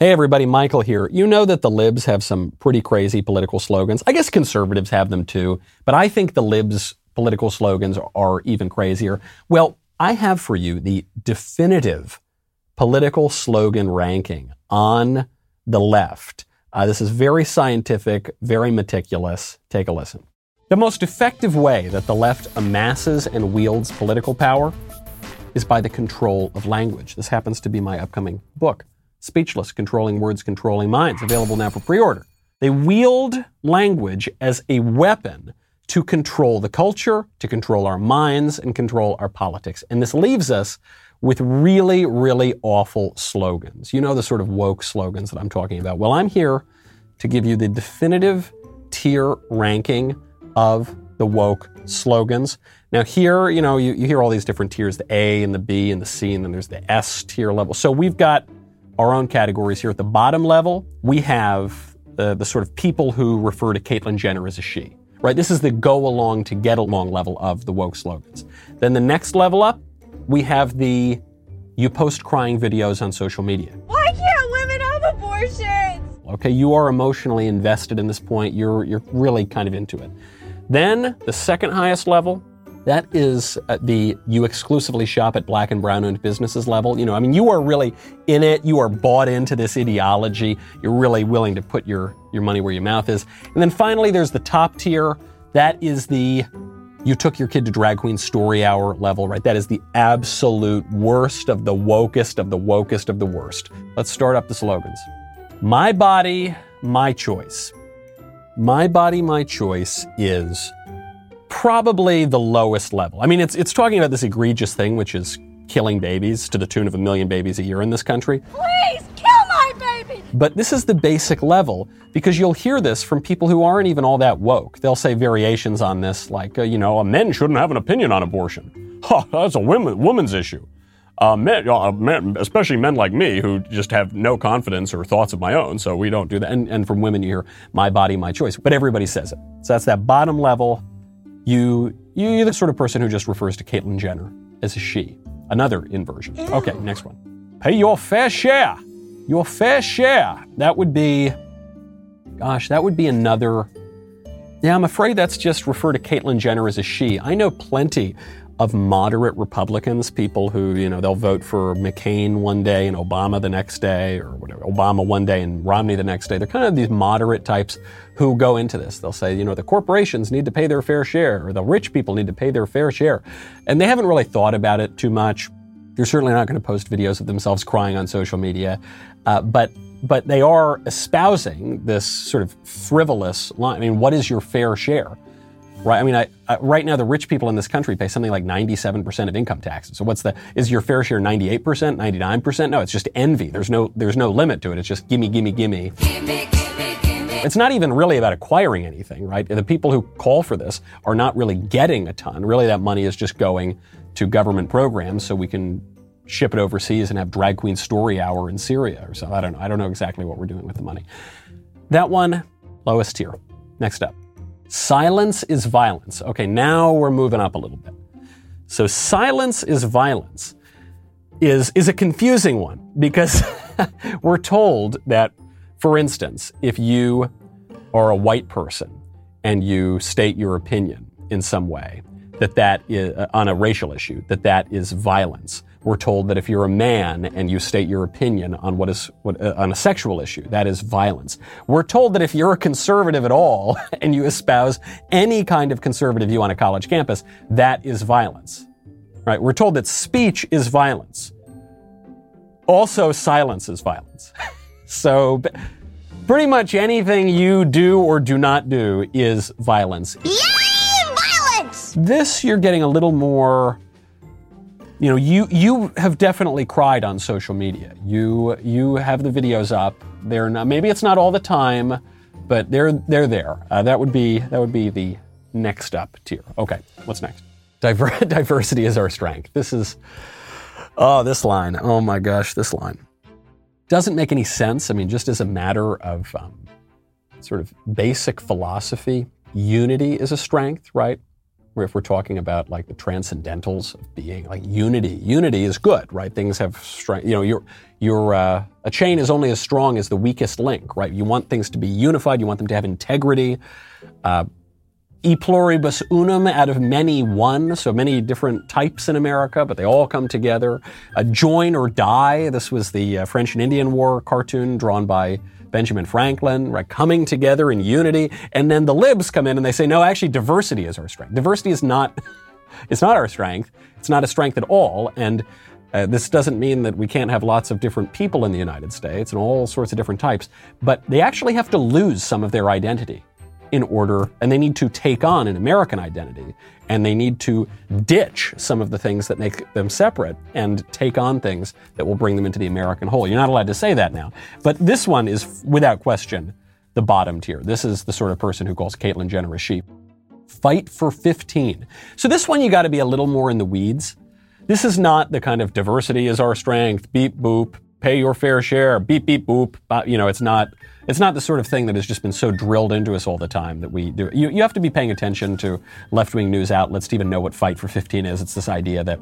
Hey everybody, Michael here. You know that the libs have some pretty crazy political slogans. I guess conservatives have them too, but I think the libs' political slogans are even crazier. Well, I have for you the definitive political slogan ranking on the left. Uh, this is very scientific, very meticulous. Take a listen. The most effective way that the left amasses and wields political power is by the control of language. This happens to be my upcoming book. Speechless, Controlling Words, Controlling Minds, available now for pre order. They wield language as a weapon to control the culture, to control our minds, and control our politics. And this leaves us with really, really awful slogans. You know the sort of woke slogans that I'm talking about. Well, I'm here to give you the definitive tier ranking of the woke slogans. Now, here, you know, you, you hear all these different tiers the A and the B and the C, and then there's the S tier level. So we've got our own categories here. At the bottom level, we have the, the sort of people who refer to Caitlyn Jenner as a she, right? This is the go along to get along level of the woke slogans. Then the next level up, we have the you post crying videos on social media. Why can't women have abortions? Okay, you are emotionally invested in this point. You're, you're really kind of into it. Then the second highest level, that is uh, the you exclusively shop at black and brown owned businesses level. You know, I mean, you are really in it. You are bought into this ideology. You're really willing to put your, your money where your mouth is. And then finally, there's the top tier. That is the you took your kid to drag queen story hour level, right? That is the absolute worst of the wokest of the wokest of the worst. Let's start up the slogans. My body, my choice. My body, my choice is probably the lowest level. I mean, it's, it's talking about this egregious thing, which is killing babies to the tune of a million babies a year in this country. Please kill my baby! But this is the basic level because you'll hear this from people who aren't even all that woke. They'll say variations on this, like, uh, you know, men shouldn't have an opinion on abortion. Huh, that's a women, woman's issue. Uh, men, uh, men, especially men like me, who just have no confidence or thoughts of my own, so we don't do that. And, and from women, you hear my body, my choice. But everybody says it. So that's that bottom level you, you're the sort of person who just refers to Caitlyn Jenner as a she. Another inversion. Ew. Okay, next one. Pay your fair share. Your fair share. That would be, gosh, that would be another. Yeah, I'm afraid that's just refer to Caitlyn Jenner as a she. I know plenty of moderate Republicans, people who, you know, they'll vote for McCain one day and Obama the next day, or whatever, Obama one day and Romney the next day. They're kind of these moderate types who go into this. They'll say, you know, the corporations need to pay their fair share, or the rich people need to pay their fair share. And they haven't really thought about it too much. They're certainly not going to post videos of themselves crying on social media. Uh, but but they are espousing this sort of frivolous line. I mean, what is your fair share? Right. I mean, I, I, right now the rich people in this country pay something like 97% of income taxes. So what's the is your fair share 98%, 99%? No, it's just envy. There's no there's no limit to it. It's just gimme, gimme, gimme. gimme, gimme, gimme. It's not even really about acquiring anything, right? The people who call for this are not really getting a ton. Really, that money is just going to government programs so we can ship it overseas and have drag queen story hour in Syria or so. I don't know. I don't know exactly what we're doing with the money. That one, lowest tier. Next up. Silence is violence. Okay, now we're moving up a little bit. So silence is violence is, is a confusing one because we're told that, for instance, if you are a white person and you state your opinion in some way, that that is, uh, on a racial issue, that that is violence we're told that if you're a man and you state your opinion on what is what, uh, on a sexual issue, that is violence. We're told that if you're a conservative at all and you espouse any kind of conservative view on a college campus, that is violence. Right? We're told that speech is violence. Also, silence is violence. so, pretty much anything you do or do not do is violence. Yay, violence! This you're getting a little more you know, you you have definitely cried on social media. You you have the videos up. They're not maybe it's not all the time, but they're they're there. Uh, that would be that would be the next up tier. Okay, what's next? Diver- diversity is our strength. This is oh this line. Oh my gosh, this line doesn't make any sense. I mean, just as a matter of um, sort of basic philosophy, unity is a strength, right? If we're talking about like the transcendentals of being, like unity. Unity is good, right? Things have strength. You know, your your uh, a chain is only as strong as the weakest link, right? You want things to be unified. You want them to have integrity. Uh, e pluribus unum, out of many one, so many different types in America, but they all come together. Uh, join or die. This was the uh, French and Indian War cartoon drawn by Benjamin Franklin, right? Coming together in unity. And then the libs come in and they say, no, actually, diversity is our strength. Diversity is not, it's not our strength. It's not a strength at all. And uh, this doesn't mean that we can't have lots of different people in the United States and all sorts of different types, but they actually have to lose some of their identity in order, and they need to take on an American identity, and they need to ditch some of the things that make them separate and take on things that will bring them into the American whole. You're not allowed to say that now. But this one is, without question, the bottom tier. This is the sort of person who calls Caitlyn Jenner a sheep. Fight for 15. So this one you got to be a little more in the weeds. This is not the kind of diversity is our strength, beep boop, pay your fair share, beep beep boop. You know, it's not it's not the sort of thing that has just been so drilled into us all the time that we do. You, you have to be paying attention to left wing news outlets to even know what Fight for 15 is. It's this idea that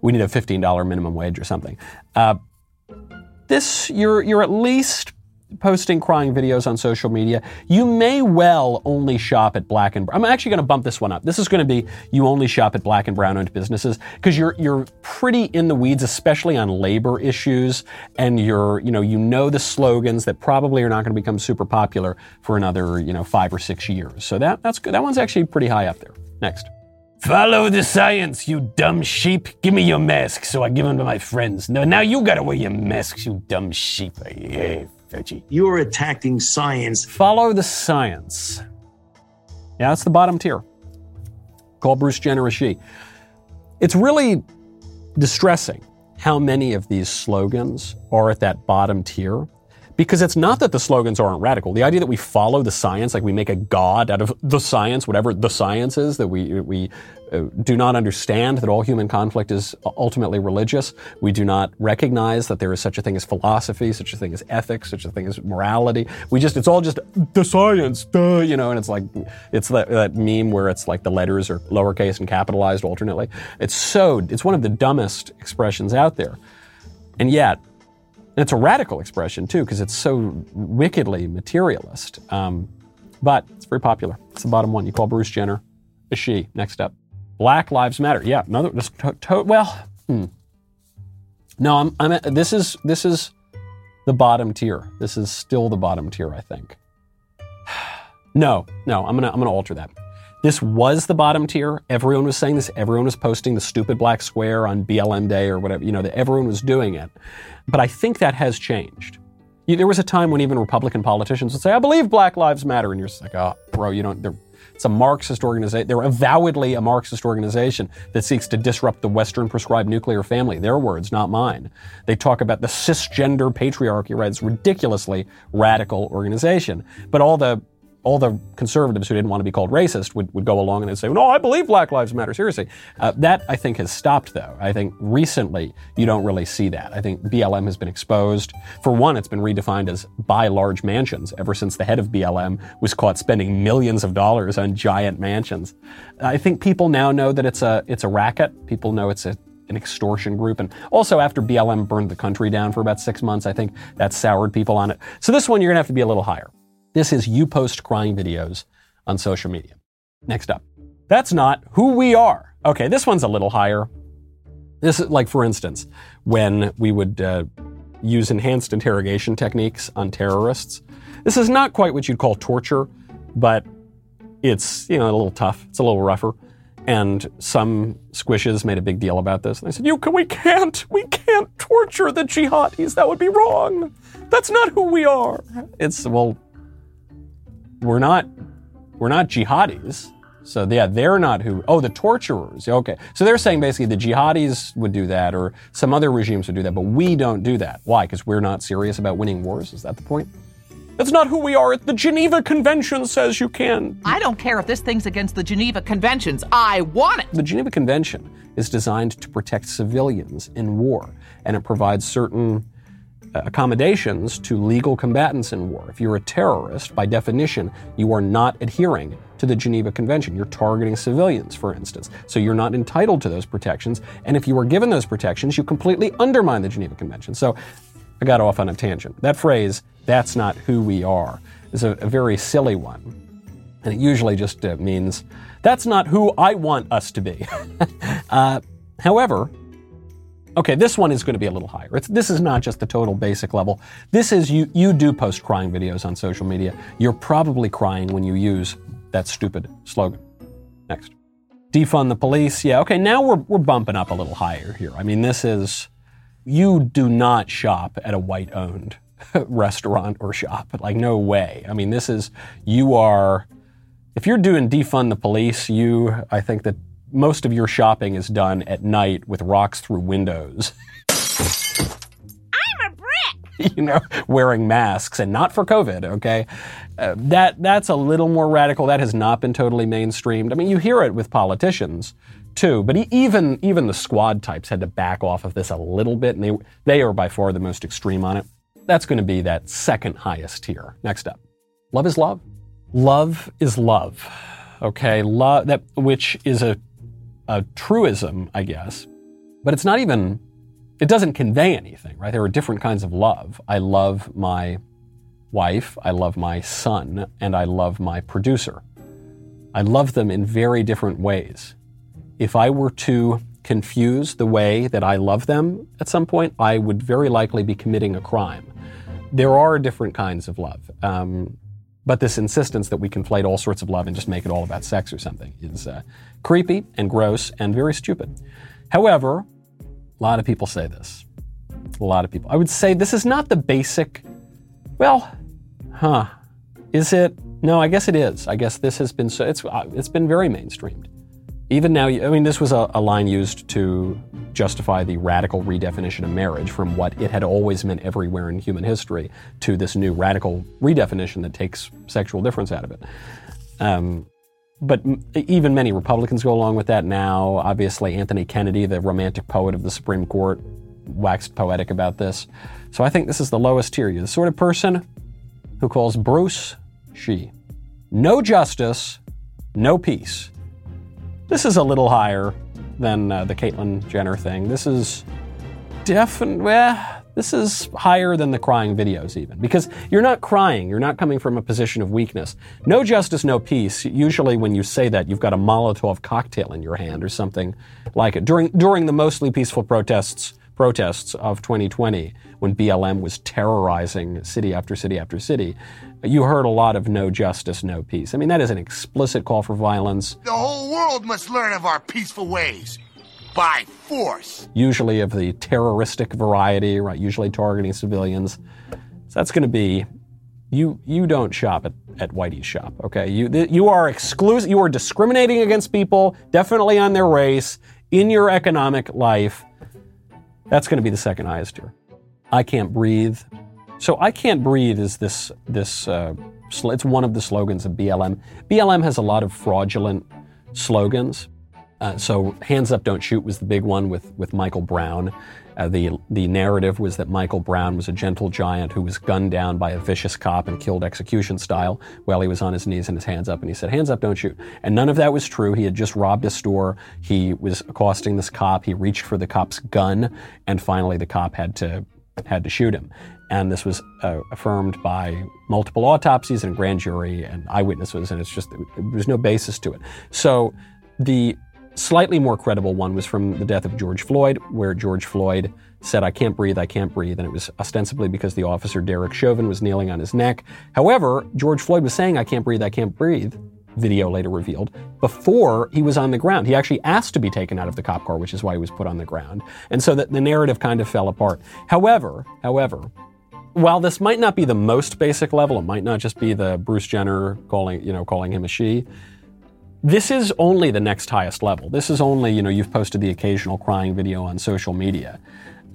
we need a $15 minimum wage or something. Uh, this, you're, you're at least posting crying videos on social media, you may well only shop at black and brown. I'm actually going to bump this one up. This is going to be you only shop at black and brown owned businesses because you're you're pretty in the weeds, especially on labor issues, and you're you know you know the slogans that probably are not going to become super popular for another you know five or six years. So that that's good. That one's actually pretty high up there. Next. Follow the science, you dumb sheep. Give me your mask so I give them to my friends. No, now you gotta wear your masks, you dumb sheep. Yeah. Veggie. You are attacking science. Follow the science. Yeah, that's the bottom tier. Call Bruce Jenner a she. It's really distressing how many of these slogans are at that bottom tier because it's not that the slogans aren't radical. The idea that we follow the science, like we make a god out of the science, whatever the science is, that we, we uh, do not understand that all human conflict is ultimately religious. We do not recognize that there is such a thing as philosophy, such a thing as ethics, such a thing as morality. We just, it's all just the science, duh, you know, and it's like, it's that, that meme where it's like the letters are lowercase and capitalized alternately. It's so, it's one of the dumbest expressions out there. And yet, and it's a radical expression too, because it's so wickedly materialist. Um, but it's very popular. It's the bottom one. You call Bruce Jenner a she. Next up, Black Lives Matter. Yeah, another. To, to, well, hmm. no, I'm. I'm. This is this is the bottom tier. This is still the bottom tier. I think. no, no. I'm gonna I'm gonna alter that. This was the bottom tier. Everyone was saying this. Everyone was posting the stupid black square on BLM Day or whatever. You know, that everyone was doing it. But I think that has changed. There was a time when even Republican politicians would say, I believe Black Lives Matter. And you're just like, oh, bro, you don't, it's a Marxist organization. They're avowedly a Marxist organization that seeks to disrupt the Western prescribed nuclear family. Their words, not mine. They talk about the cisgender patriarchy, right? It's ridiculously radical organization. But all the all the conservatives who didn't want to be called racist would, would go along and they'd say, no, I believe Black Lives Matter, seriously. Uh, that, I think, has stopped, though. I think recently you don't really see that. I think BLM has been exposed. For one, it's been redefined as buy large mansions ever since the head of BLM was caught spending millions of dollars on giant mansions. I think people now know that it's a, it's a racket. People know it's a, an extortion group. And also, after BLM burned the country down for about six months, I think that soured people on it. So this one, you're going to have to be a little higher. This is you post crying videos on social media. Next up. That's not who we are. Okay, this one's a little higher. This is like, for instance, when we would uh, use enhanced interrogation techniques on terrorists. This is not quite what you'd call torture, but it's, you know, a little tough. It's a little rougher. And some squishes made a big deal about this. And they said, "You can, we can't, we can't torture the jihadis. That would be wrong. That's not who we are." It's well, we're not we're not jihadis. So yeah, they're not who. Oh, the torturers. Okay, so they're saying basically the jihadis would do that, or some other regimes would do that, but we don't do that. Why? Because we're not serious about winning wars. Is that the point? That's not who we are. The Geneva Convention says you can. I don't care if this thing's against the Geneva Conventions. I want it. The Geneva Convention is designed to protect civilians in war, and it provides certain accommodations to legal combatants in war. If you're a terrorist, by definition, you are not adhering to the Geneva Convention. You're targeting civilians, for instance. So you're not entitled to those protections. And if you were given those protections, you completely undermine the Geneva Convention. So I got off on a tangent. That phrase, that's not who we are, is a, a very silly one. And it usually just uh, means that's not who I want us to be. uh, however, okay, this one is going to be a little higher. It's, this is not just the total basic level. This is you, you do post crying videos on social media. You're probably crying when you use that stupid slogan. Next. Defund the police. Yeah, okay, now we're, we're bumping up a little higher here. I mean, this is, you do not shop at a white owned restaurant or shop. Like, no way. I mean, this is, you are, if you're doing defund the police, you, I think that most of your shopping is done at night with rocks through windows. I'm a brick! you know, wearing masks and not for COVID, okay? Uh, that, that's a little more radical. That has not been totally mainstreamed. I mean, you hear it with politicians too, but even, even the squad types had to back off of this a little bit, and they, they are by far the most extreme on it. That's going to be that second highest tier. Next up. Love is love. Love is love. Okay, love that which is a a truism, I guess, but it's not even, it doesn't convey anything, right? There are different kinds of love. I love my wife, I love my son, and I love my producer. I love them in very different ways. If I were to confuse the way that I love them at some point, I would very likely be committing a crime. There are different kinds of love. Um, but this insistence that we conflate all sorts of love and just make it all about sex or something is uh, creepy and gross and very stupid. However, a lot of people say this. A lot of people. I would say this is not the basic. Well, huh? Is it? No, I guess it is. I guess this has been so. It's uh, it's been very mainstreamed. Even now, I mean, this was a, a, line used to justify the radical redefinition of marriage from what it had always meant everywhere in human history to this new radical redefinition that takes sexual difference out of it. Um, but even many Republicans go along with that now. Obviously, Anthony Kennedy, the romantic poet of the Supreme Court, waxed poetic about this. So I think this is the lowest tier. You're the sort of person who calls Bruce she. No justice, no peace. This is a little higher than uh, the Caitlyn Jenner thing. This is definitely, this is higher than the crying videos, even, because you're not crying. You're not coming from a position of weakness. No justice, no peace. Usually, when you say that, you've got a Molotov cocktail in your hand or something like it. During, during the mostly peaceful protests, protests of 2020, when BLM was terrorizing city after city after city, you heard a lot of no justice, no peace. I mean, that is an explicit call for violence. The whole world must learn of our peaceful ways by force. Usually of the terroristic variety, right? Usually targeting civilians. So that's going to be you. You don't shop at, at Whitey's shop, okay? You you are exclusive. You are discriminating against people, definitely on their race in your economic life. That's going to be the second highest tier. I can't breathe. So I can't breathe is this this uh, it's one of the slogans of BLM. BLM has a lot of fraudulent slogans. Uh, so hands up, don't shoot was the big one with with Michael Brown. Uh, the the narrative was that Michael Brown was a gentle giant who was gunned down by a vicious cop and killed execution style while he was on his knees and his hands up, and he said, "Hands up, don't shoot." And none of that was true. He had just robbed a store. He was accosting this cop. He reached for the cop's gun, and finally the cop had to had to shoot him and this was uh, affirmed by multiple autopsies and grand jury and eyewitnesses, and it's just there's no basis to it. So the slightly more credible one was from the death of George Floyd, where George Floyd said, I can't breathe, I can't breathe. And it was ostensibly because the officer, Derek Chauvin, was kneeling on his neck. However, George Floyd was saying, I can't breathe, I can't breathe, video later revealed, before he was on the ground. He actually asked to be taken out of the cop car, which is why he was put on the ground. And so that the narrative kind of fell apart. However, however, while this might not be the most basic level, it might not just be the Bruce Jenner calling, you know, calling him a she. This is only the next highest level. This is only, you know, you've posted the occasional crying video on social media.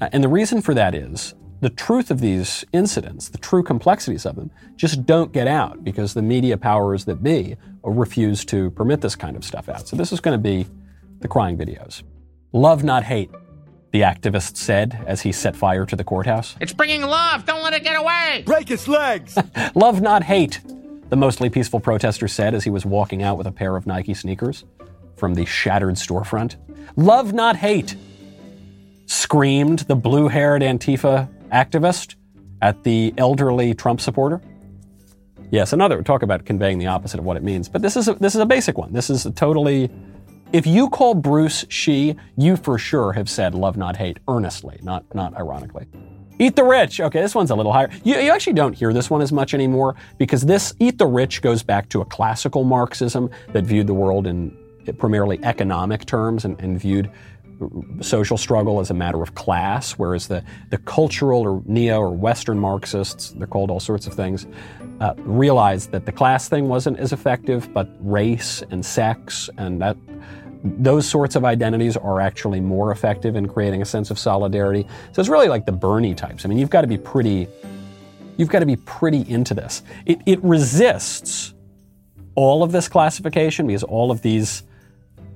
Uh, and the reason for that is the truth of these incidents, the true complexities of them, just don't get out because the media powers that be refuse to permit this kind of stuff out. So this is going to be the crying videos. Love, not hate the activist said as he set fire to the courthouse. It's bringing love. Don't let it get away. Break its legs. love, not hate. the mostly peaceful protester said as he was walking out with a pair of Nike sneakers from the shattered storefront. Love, not hate, screamed the blue haired Antifa activist at the elderly Trump supporter. Yes, another talk about conveying the opposite of what it means. But this is a, this is a basic one. This is a totally. If you call Bruce she, you for sure have said love not hate earnestly, not not ironically. Eat the rich. Okay, this one's a little higher. You, you actually don't hear this one as much anymore because this eat the rich goes back to a classical Marxism that viewed the world in primarily economic terms and, and viewed social struggle as a matter of class, whereas the, the cultural or neo or Western Marxists, they're called all sorts of things, uh, realized that the class thing wasn't as effective, but race and sex and that those sorts of identities are actually more effective in creating a sense of solidarity. So it's really like the Bernie types. I mean, you've got to be pretty, you've got to be pretty into this. It, it resists all of this classification because all of these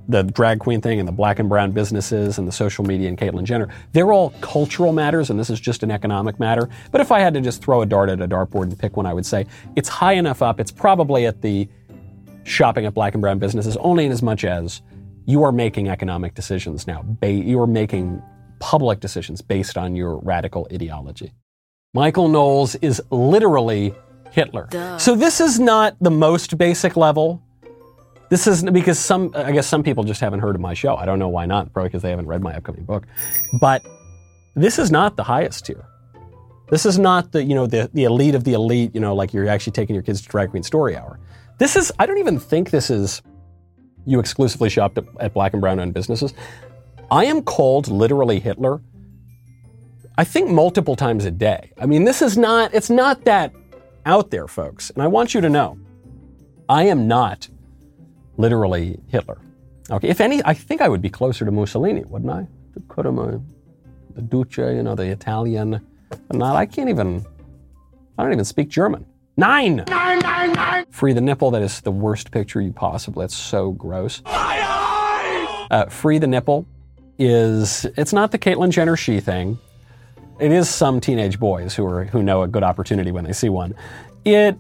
the drag queen thing and the black and brown businesses and the social media and Caitlyn Jenner, they're all cultural matters and this is just an economic matter. But if I had to just throw a dart at a dartboard and pick one, I would say it's high enough up. It's probably at the shopping at black and brown businesses only in as much as you are making economic decisions now. You are making public decisions based on your radical ideology. Michael Knowles is literally Hitler. Duh. So this is not the most basic level this is because some, I guess some people just haven't heard of my show. I don't know why not, probably because they haven't read my upcoming book. But this is not the highest tier. This is not the, you know, the, the elite of the elite, you know, like you're actually taking your kids to Drag Queen Story Hour. This is, I don't even think this is, you exclusively shopped at, at black and brown owned businesses. I am called literally Hitler, I think multiple times a day. I mean, this is not, it's not that out there, folks. And I want you to know, I am not literally Hitler. Okay, if any, I think I would be closer to Mussolini, wouldn't I? The Kurama, the Duce, you know, the Italian. But not, I can't even, I don't even speak German. Nine! Nine, nine, nine! Free the nipple, that is the worst picture you possibly, that's so gross. Uh, free the nipple is, it's not the Caitlyn Jenner she thing. It is some teenage boys who are, who know a good opportunity when they see one. It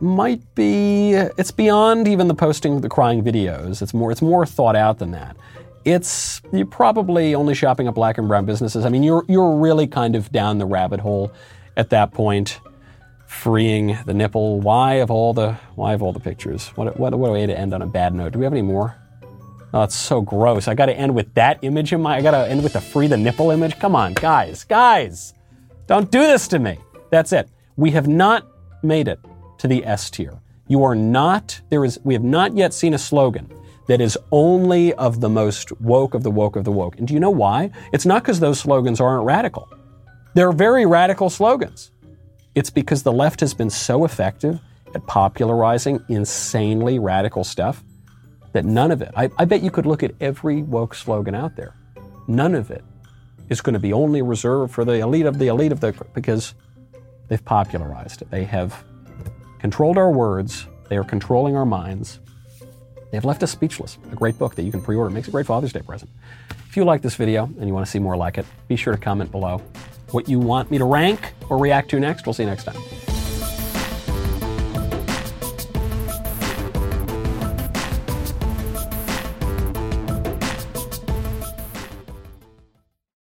might be uh, it's beyond even the posting the crying videos. It's more it's more thought out than that. It's you're probably only shopping at black and brown businesses. I mean, you're you're really kind of down the rabbit hole at that point, freeing the nipple. Why of all the why of all the pictures? What what, what a way to end on a bad note. Do we have any more? Oh, so gross. I got to end with that image in my. I got to end with the free the nipple image. Come on, guys, guys, don't do this to me. That's it. We have not made it to the S tier. You are not, there is, we have not yet seen a slogan that is only of the most woke of the woke of the woke. And do you know why? It's not because those slogans aren't radical. They're very radical slogans. It's because the left has been so effective at popularizing insanely radical stuff that none of it, I, I bet you could look at every woke slogan out there. None of it is going to be only reserved for the elite of the elite of the, because they've popularized it. They have controlled our words, they are controlling our minds. They've left us speechless. A great book that you can pre order. Makes a great Father's Day present. If you like this video and you want to see more like it, be sure to comment below what you want me to rank or react to next. We'll see you next time.